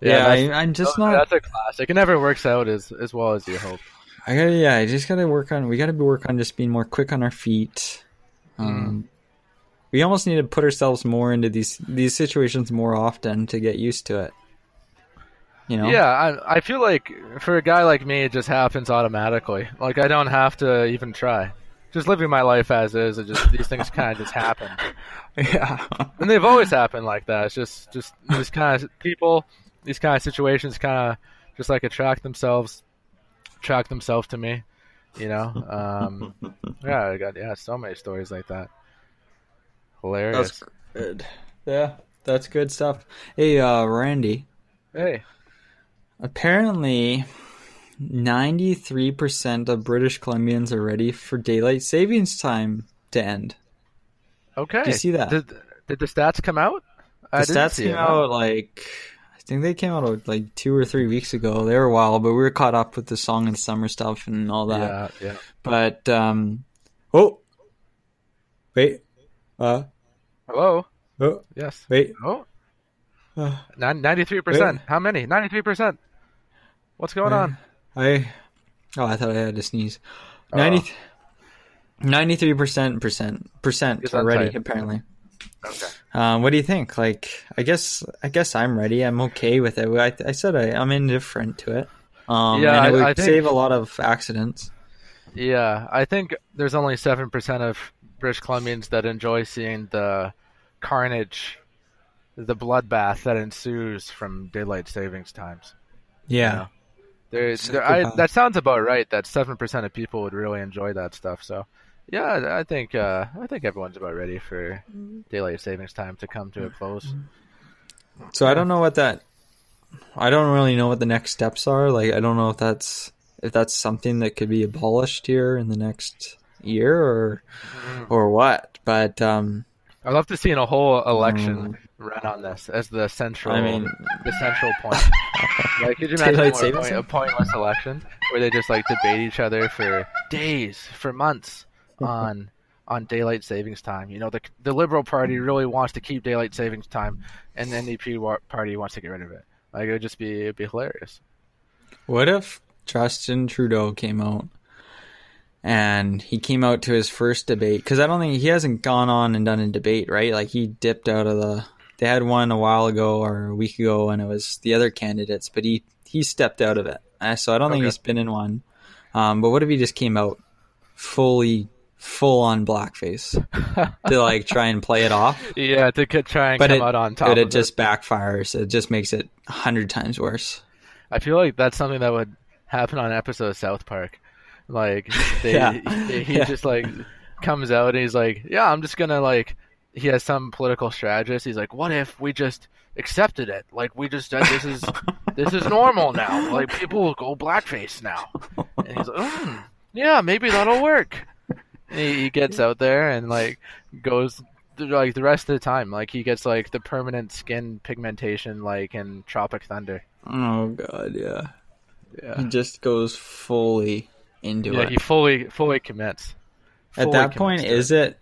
Yeah, that's- I, I'm just not. That's a classic. It never works out as as well as you hope. I gotta, yeah, I just gotta work on. We gotta work on just being more quick on our feet. Um, we almost need to put ourselves more into these these situations more often to get used to it. You know? Yeah, I I feel like for a guy like me, it just happens automatically. Like I don't have to even try. Just living my life as is. It just these things kind of just happen, yeah. and they've always happened like that. It's just just these kind of people, these kind of situations, kind of just like attract themselves, attract themselves to me. You know, um, yeah, I got yeah, so many stories like that. Hilarious. That's good. Yeah, that's good stuff. Hey, uh, Randy. Hey, Apparently, ninety-three percent of British Columbians are ready for daylight savings time to end. okay. Do you see that? Did, did the stats come out? The I stats came it, no. out like I think they came out like two or three weeks ago. They were a while, but we were caught up with the song and summer stuff and all that. Yeah, yeah. But um, oh, wait, uh, Hello. oh, Yes. wait, Oh, uh, ninety-three percent. How many? Ninety-three percent. What's going on? I oh, I thought I had to sneeze. Oh. 93 percent percent percent It's are ready untight. apparently. Okay. Um, what do you think? Like, I guess I guess I'm ready. I'm okay with it. I, I said I, I'm indifferent to it. Um, Yeah, and it I- would I think- save a lot of accidents. Yeah, I think there's only seven percent of British Columbians that enjoy seeing the carnage, the bloodbath that ensues from daylight savings times. Yeah, There, Super there, I, that sounds about right. That seven percent of people would really enjoy that stuff. So, yeah, I think uh, I think everyone's about ready for daylight savings time to come to a close. So I don't know what that. I don't really know what the next steps are. Like, I don't know if that's if that's something that could be abolished here in the next year or Mm. or what. But um, I'd love to see in a whole election mm. run on this as the central, I mean- the central point. like, could you imagine Daylight more savings point, a pointless election where they just like debate each other for days, for months on on daylight savings time? You know, the the Liberal Party really wants to keep daylight savings time, and the NDP party wants to get rid of it. Like, it would just be it'd be hilarious. what if Justin Trudeau came out and he came out to his first debate? Because I don't think he hasn't gone on and done a debate, right? Like he dipped out of the. They had one a while ago or a week ago, and it was the other candidates, but he he stepped out of it. Uh, So I don't think he's been in one. Um, but what if he just came out fully, full on blackface to like try and play it off? Yeah, to try and But come it, out on top. but it just backfires. It just makes it a hundred times worse. I feel like that's something that would happen on an episode of South Park. Like they, Yeah. he, he Yeah. just like comes out and he's like, "Yeah, I'm just gonna like." He has some political strategist. He's like, "What if we just accepted it? Like we just this is this is normal now. Like people will go blackface now." And he's like, mm, "Yeah, maybe that'll work." And he, he gets out there and like goes like the rest of the time. Like he gets like the permanent skin pigmentation, like in Tropic Thunder. Oh god, yeah. Yeah. He just goes fully into Yeah, it. he fully fully commits. at that point, commits to is it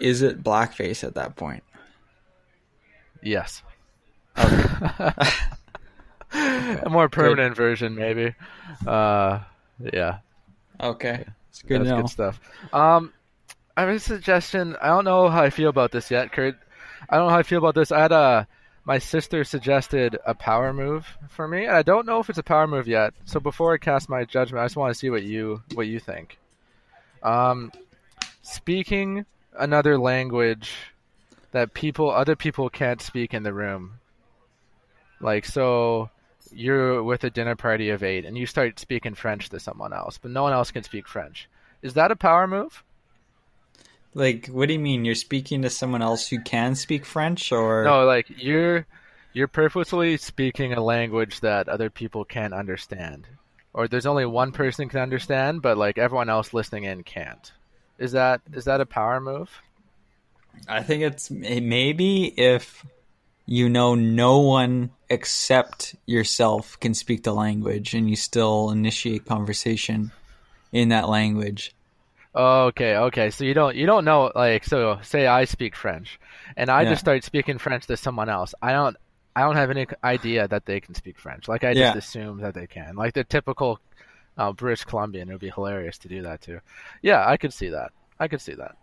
is it blackface at that point? Yes. a more permanent version, maybe. Uh, yeah, Okay. It's good that's to know. good stuff. Um, I have a suggestion. I don't know how I feel about this yet, Kurt. I don't know how I feel about this. I had a my sister suggested a power move for me, and I don't know if it's a power move yet. So before I cast my judgment, I just want to see what you what you think. Um, speaking another language that people other people can't speak in the room. Like so you're with a dinner party of 8 and you start speaking French to someone else, but no one else can speak French. Is that a power move? Like, what do you mean? You're speaking to someone else who can speak French, or No, like you're you're purposely speaking a language that other people can't understand, or there's only one person can understand, but like everyone else listening in can't. Is that is that a power move? I think it's maybe if you know no one except yourself can speak the language, and you still initiate conversation in that language. Okay, okay. So you don't you don't know like so say I speak French and I Yeah. just start speaking French to someone else. I don't I don't have any idea that they can speak French. Like I just assume that they can. Like the typical uh, British Columbian, it would be hilarious to do that too. Yeah, I could see that. I could see that.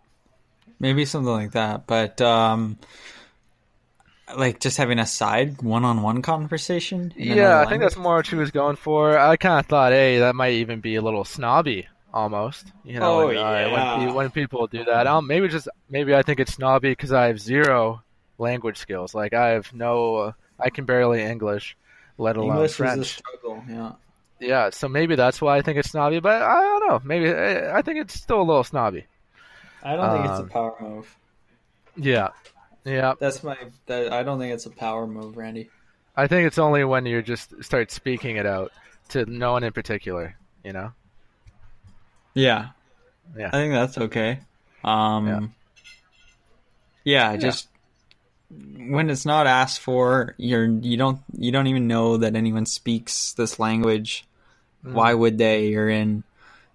Maybe something like that, but um, like just having a side one-on-one conversation. Yeah, I think that's more what she was going for. I kind of thought, hey, that might even be a little snobby, almost. You know, Oh, when, uh, yeah. when, when people do that. Um, maybe just maybe I think it's snobby because I have zero language skills. Like I have no, uh, I can barely English, let alone English is a French. struggle. Yeah. Yeah, so maybe that's why I think it's snobby. But I don't know. Maybe I think it's still a little snobby. I don't think it's a Um, power move. Yeah, yeah. That's my. That, I don't think it's a power move, Randy. I think it's only when you just start speaking it out to no one in particular. You know. Yeah. Yeah. I think that's okay. Um. Yeah. just when it's not asked for, you're you don't you don't even know that anyone speaks this language. Mm. Why would they? You're in,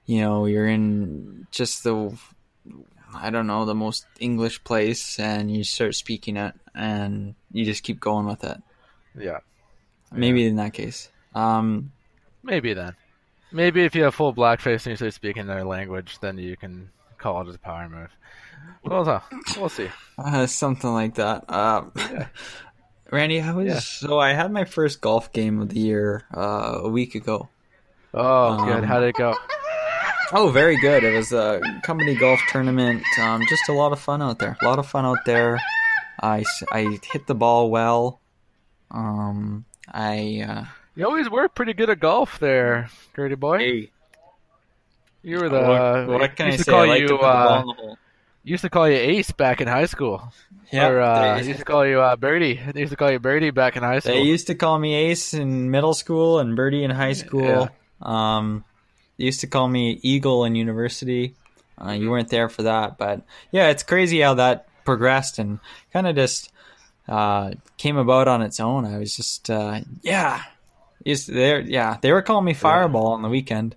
you know, you're in just the. I don't know the most English place, and you start speaking it, and you just keep going with it. Yeah. Maybe in that case. Um, Maybe then. Maybe if you have full blackface and you start speaking their language, then you can call it a power move. Well, no, we'll see. Uh, something like that. Um, Randy, I was Yeah. so I had my first golf game of the year uh, a week ago. Oh, good. Um, How did it go? Oh, very good. It was a company golf tournament. Um, just a lot of fun out there. A lot of fun out there. I, I hit the ball well. Um, I uh, You always were pretty good at golf there, Gertie boy. hey, You were the. what, what can I used to say? call I like you. to put uh, the used to call you Ace back in high school. Yeah, or uh, used to call you uh, Birdie. They used to call you Birdie back in high school. They used to call me Ace in middle school and Birdie in high school. Um, they used to call me Eagle in university. Uh, you weren't there for that, but yeah, it's crazy how that progressed and kind of just uh, came about on its own. I was just uh, yeah, used there. Yeah, they were calling me Fireball on the weekend.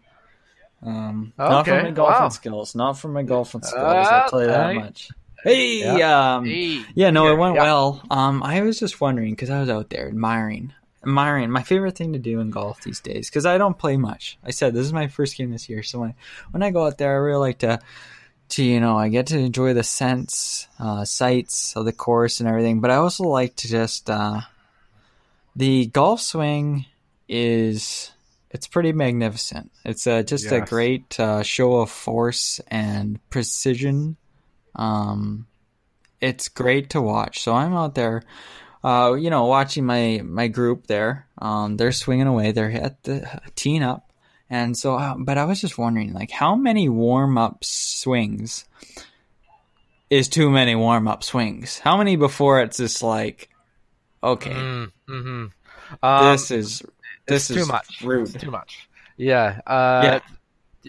Um, Not for my golfing wow. skills. Not for my golfing skills. Uh, I'll tell you that much. Hey, um, Hey. yeah, no, it went Yeah. well. Um, I was just wondering because I was out there admiring, admiring. My favorite thing to do in golf these days because I don't play much. I said this is my first game this year, so when when I go out there, I really like to, to you know, I get to enjoy the scents, uh, sights of the course and everything. But I also like to just uh, the golf swing is it's pretty magnificent. It's uh, just a great uh, show of force and precision. Um, it's great to watch. So I'm out there, uh, you know, watching my my group there. Um, they're swinging away. They're at the teeing up, and so. Uh, but I was just wondering, like, how many warm up swings is too many warm up swings? How many before it's just like, okay, Mm, hmm Um, this is this it's too is much. rude. It's too much. Yeah. Uh,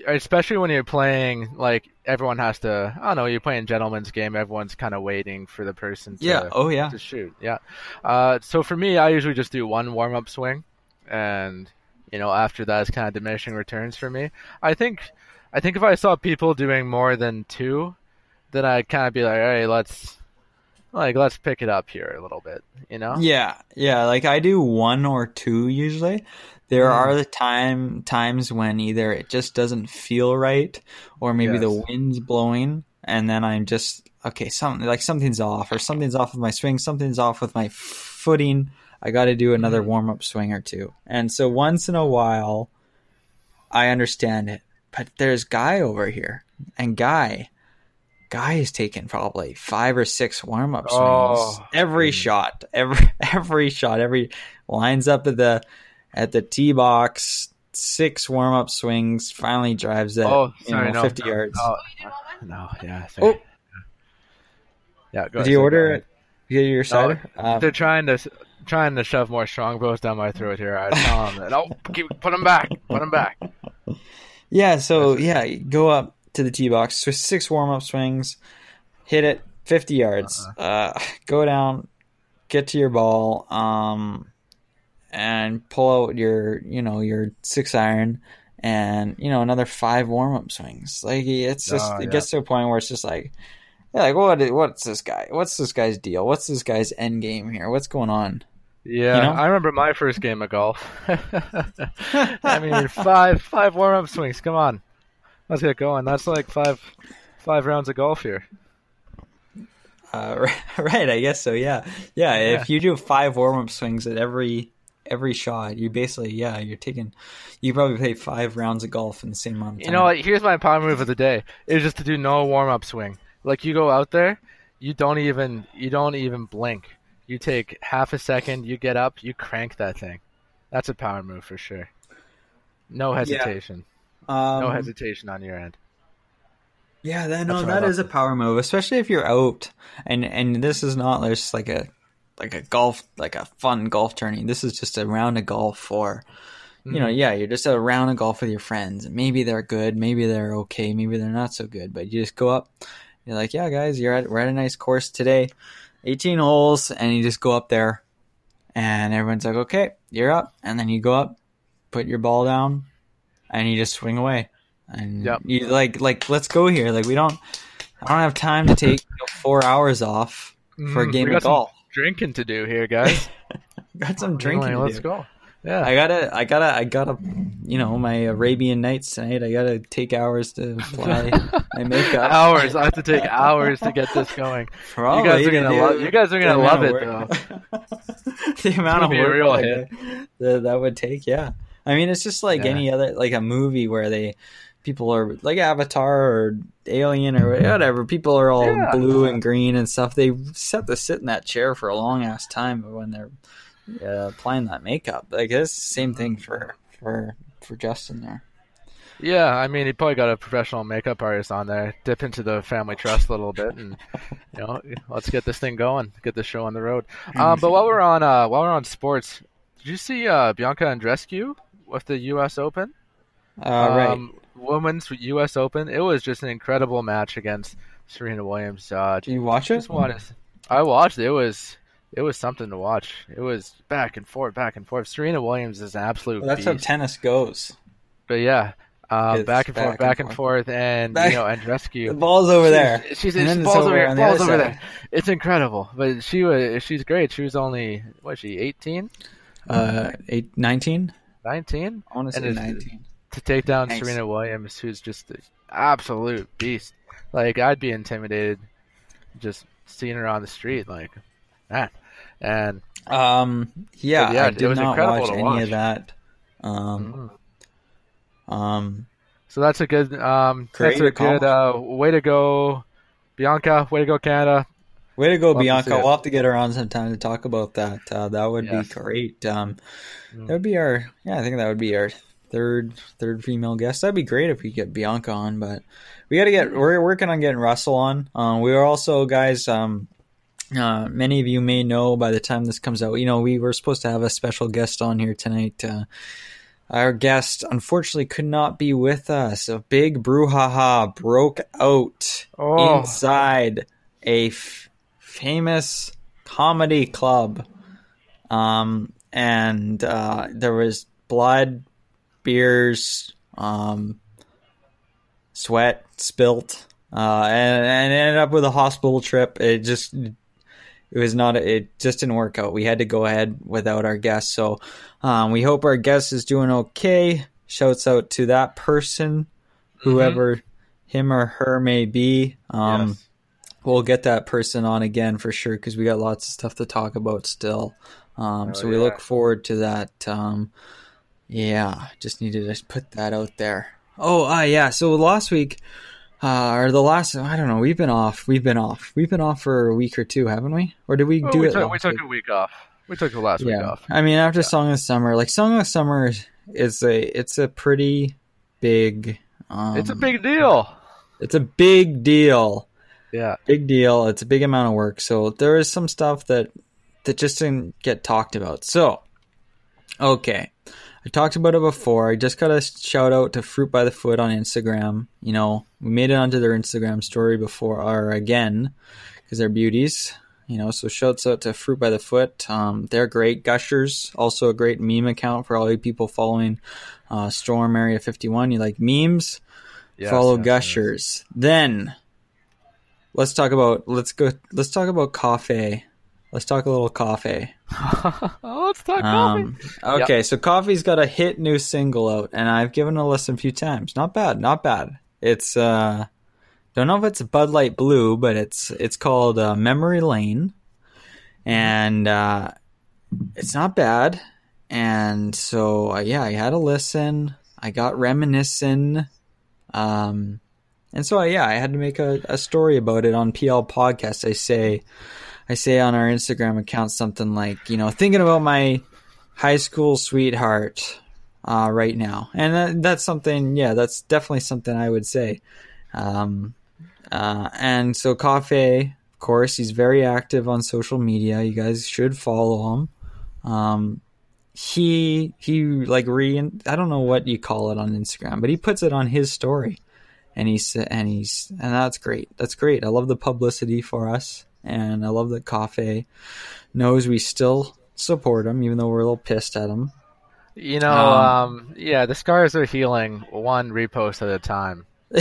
Especially when you're playing, like everyone has to. I don't know. You're playing gentleman's game. Everyone's kind of waiting for the person. To, Yeah. Oh yeah. to shoot. Yeah. Uh, so for me, I usually just do one warm up swing, and you know after that, it's kind of diminishing returns for me. I think, I think if I saw people doing more than two, then I'd kind of be like, all right, let's, like, let's pick it up here a little bit. You know? Yeah, yeah. Like I do one or two usually. There Mm. are the time times when either it just doesn't feel right, or maybe the wind's blowing, and then I'm just okay. Something like something's off, or something's off with my swing, something's off with my footing. I got to do another Mm. warm up swing or two. And so once in a while, I understand it. But there's guy over here, and guy. Guy is taking probably five or six warm up swings Oh. every shot, every every shot, every lines up at the at the tee box, six warm up swings. Finally drives it. Oh, you know, no, fifty no, yards. Oh, no, yeah. sorry. Oh. yeah. Go Did you order it? You your cider? Uh, They're trying to trying to shove more strongbows down my throat here. I tell them that. No, keep put them back. Put them back. Yeah, so yeah, go up to the tee box, six warm up swings, hit it fifty yards, uh go down, get to your ball, um, and pull out your you know your six iron, and you know another five warm up swings. Like it's just Oh, it yeah. gets to a point where it's just like. Like what? What's this guy? What's this guy's deal? What's this guy's end game here? What's going on? Yeah, You know? I remember my first game of golf. I mean, five five warm up swings. Come on, let's get going. That's like five five rounds of golf here. Uh, right, I guess so. Yeah, yeah. If you do five warm up swings at every every shot, you basically yeah, you're taking. You probably play five rounds of golf in the same amount of time. You know what? Here's my power move of the day: is just to do no warm up swing. Like you go out there, you don't even you don't even blink. You take half a second, you get up, you crank that thing. That's a power move for sure. No hesitation. Um, No hesitation on your end. Yeah, that, no, that is a power move, especially if you're out and and this is not just like a like a golf like a fun golf tourney. This is just a round of golf for you know, yeah, you're just at a round of golf with your friends. Maybe they're good, maybe they're okay, maybe they're not so good, but you just go up. You're like, yeah, guys, you're at we're at a nice course today, 18 holes, and you just go up there, and everyone's like, okay, you're up, and then you go up, put your ball down, and you just swing away, and Yep. you like like let's go here. Like we don't, I don't have time to take you know, four hours off for a Mm, game of golf. drinking to do here, guys. Got some drinking. Anyway, to let's do. go. Yeah. I gotta, I gotta, I gotta, you know, my Arabian Nights tonight. I gotta take hours to apply my makeup. hours. I have to take hours to get this going. Probably, you guys are gonna love. You guys are gonna love it though. the amount of work real like, hit. that, that would take, yeah. I mean, it's just like Yeah. any other, like a movie where they, people are like Avatar or Alien or whatever. People are all Yeah. blue and green and stuff. They have to sit in that chair for a long ass time when they're uh, applying that makeup. Like it's the same thing for for for Justin there. Yeah, I mean, he probably got a professional makeup artist on there. Dip into the family trust a little bit, and you know, let's get this thing going. Get the show on the road. Um, but while we're on, uh, while we're on sports, did you see uh, Bianca Andreescu with the U.S. Open? Uh, right. Um, women's U.S. Open. It was just an incredible match against Serena Williams. Uh, Do you watch it? wanted, I watched. It was it was something to watch. It was back and forth, back and forth. Serena Williams is an absolute Well, that's how tennis goes. but yeah, It's back and forth, back and forth, and Back- you know, and rescue. The ball's over there. She's, she's balls over here, the balls over side. there. It's incredible, but she was she's great. She was only what is she 18, Uh, eight, 19? 19 I want to say 19. to take down. Serena Williams, who's just an absolute beast. Like I'd be intimidated just seeing her on the street, like man. And Um, yeah, yeah, I it did was not incredible watch to any watch. of that. Um, mm. um, so that's a good um that's a good uh, way to go, Bianca. Way to go, Canada. Way to go, Bianca. We'll have to get her on sometime to talk about that. Uh, that would Yes. be great. Um, Mm. that would be our, yeah, I think that would be our third, third female guest. That'd be great if we get Bianca on, but we got to get, we're working on getting Russell on. Um, we are also, guys, um, uh, many of you may know by the time this comes out, you know, we were supposed to have a special guest on here tonight. Uh, our guest unfortunately could not be with us. A big brouhaha broke out Oh. inside a f- famous comedy club. Um, and uh, there was blood, beers, um, sweat spilt, uh, and, and ended up with a hospital trip. It just it was not it just didn't work out. We had to go ahead without our guest. So um, we hope our guest is doing okay. Shouts out to that person, whoever him or her may be. Um, Yes. We'll get that person on again for sure because we got lots of stuff to talk about still. Um, Oh, so we yeah. look forward to that. Um, yeah, just needed to put that out there. Oh, uh, yeah. So last week, uh, or the last, I don't know. We've been off. We've been off. We've been off for a week or two, haven't we? Or did we Oh, do we it? took, we took week? a week off. We took the last week yeah. off. I mean, after Song of Summer, like Song of Summer, is a it's a pretty big. Um, it's a big deal. It's a big deal. Yeah. Big deal. It's a big amount of work. So there is some stuff that that just didn't get talked about. So, okay. I talked about it before. I just got a shout out to Fruit by the Foot on Instagram. You know, we made it onto their Instagram story before, or again, because they're beauties. You know, so shouts out to Fruit by the Foot. Um, they're great. Gushers, also a great meme account for all you people following uh, Storm Area 51. You like memes? Yes, follow yes, yes. Gushers. Then let's talk about let's go let's talk about coffee. Let's talk a little coffee. oh, let's talk coffee. Um, okay, so Coffey's got a hit new single out, and I've given it a listen a few times. Not bad, not bad. It's uh, don't know if it's Bud Light Blue, but it's it's called uh, Memory Lane, and uh, it's not bad. And so uh, yeah, I had a listen. I got reminiscing. Um, and so yeah, I had to make a, a story about it on PL Podcast. I say. I say on our Instagram account something like, you know, thinking about my high school sweetheart uh, right now, and that, that's something. Yeah, that's definitely something I would say. Um, uh, and so Coffey, of course, he's very active on social media. You guys should follow him. Um, he he like re I don't know what you call it on Instagram, but he puts it on his story, and he's and he's and that's great. That's great. I love the publicity for us and I love that Coffey knows we still support him, even though we're a little pissed at him. You know, Um, um, yeah, the scars are healing one repost at a time.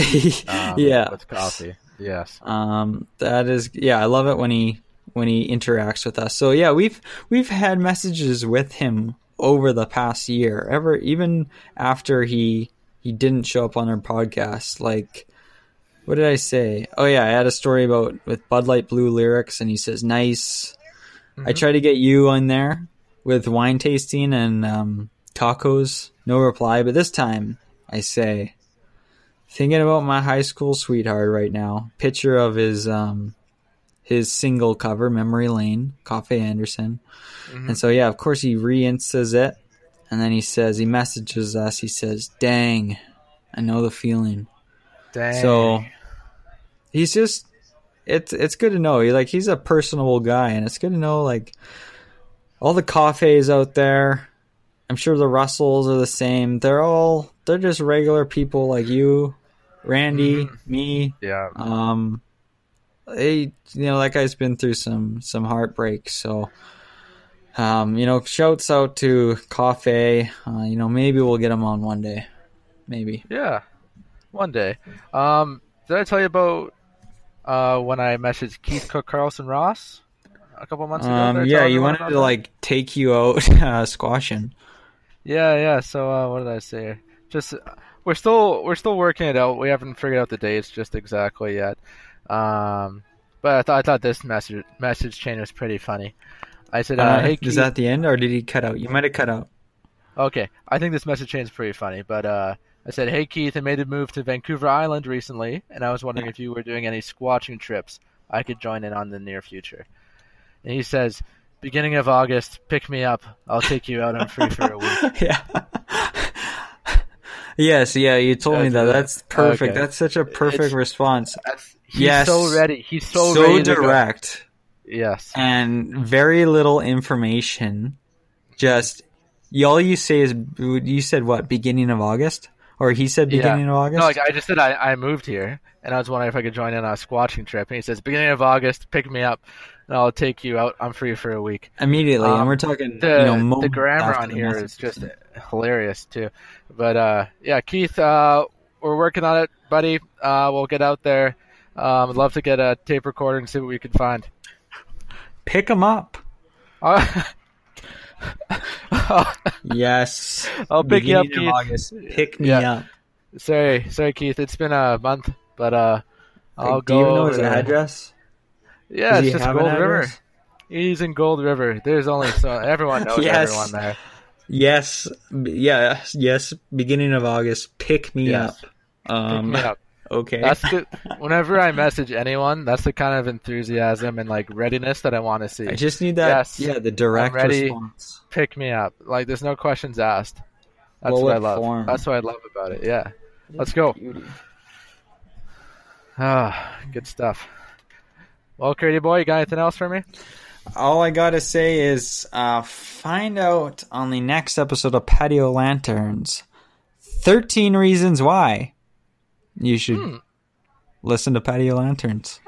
Um, yeah, With coffee. Yes. um, that is yeah. I love it when he when he interacts with us. So yeah, we've we've had messages with him over the past year, ever even after he he didn't show up on our podcast. Like, what did I say? Oh yeah, I had a story about with Bud Light Blue lyrics, and he says nice. I tried to get you on there with wine tasting and um, tacos. No reply, but this time I say, thinking about my high school sweetheart right now. Picture of his um, his single cover, Memory Lane, Coffey Anderson. And so yeah, of course he re-instas it, and then he says he messages us. He says, "Dang, I know the feeling." Dang. So he's just it's it's good to know. He like he's a personable guy, and it's good to know like all the Coffeys out there. I'm sure the Russells are the same. They're all they're just regular people like you, Randy, me. yeah. Um, they you know that guy's been through some some heartbreak. So, um, you know, shouts out to Coffey. Uh, you know, maybe we'll get him on one day. Maybe. Yeah, one day. Um, did I tell you about uh, when I messaged Keith Cook Carlson Ross a couple months ago? Um, yeah, you wanted to that? like take you out uh, squatching. Yeah, yeah. So uh, what did I say? Just we're still we're still working it out. We haven't figured out the dates just exactly yet. Um, but I thought I thought this message message chain was pretty funny. I said, uh, Uh, "Hey, is that the end, or did he cut out? You might have cut out. Okay, I think this message chain is pretty funny, but uh, I said, "Hey Keith, I made a move to Vancouver Island recently, and I was wondering if you were doing any squatching trips I could join in on the near future." And he says, "Beginning of August, pick me up. I'll take you out on free for a week." yeah. yes, yeah, you told me that. That's perfect. Okay. That's such a perfect It's- response. That's, he's Yes. so ready. He's so, So, ready to go. direct Yes. and very little information. Just all you say is you said what beginning of August, or he said beginning yeah. of August. No, like I just said, I, I moved here, and I was wondering if I could join in on a squatching trip. And he says, "Beginning of August, pick me up, and I'll take you out. I'm free for a week." Immediately, Um, and we're talking the you know the grammar on the here message. is just hilarious too. But uh, yeah, Keith, uh, we're working on it, buddy. Uh, we'll get out there. Um, I'd love to get a tape recorder and see what we can find. Pick him up. Uh, Yes, I'll pick you up, Beginning Keith. of August. Pick me Yeah. up. sorry, sorry, Keith. It's been a month, but uh, I'll Like, go. do you even know his there. address? Yeah, Does it's just Gold River. He's in Gold River. There's only so everyone knows Yes. everyone there. Yes, b- yeah, yes. Beginning of August. Pick me Yes. up. Pick Um, me up. Okay. That's the whenever I message anyone, that's the kind of enthusiasm and like readiness that I want to see. I just need that. Yes. Yeah, the direct I'm ready. response. Pick me up. Like there's no questions asked. That's Well, what I love. form? That's what I love about it. Yeah. Let's go. Beauty. Ah, good stuff. Well, Curdy boy, you got anything else for me? All I gotta say is uh, find out on the next episode of Patio Lanterns 13 reasons why you should Hmm. listen to Patio Lanterns.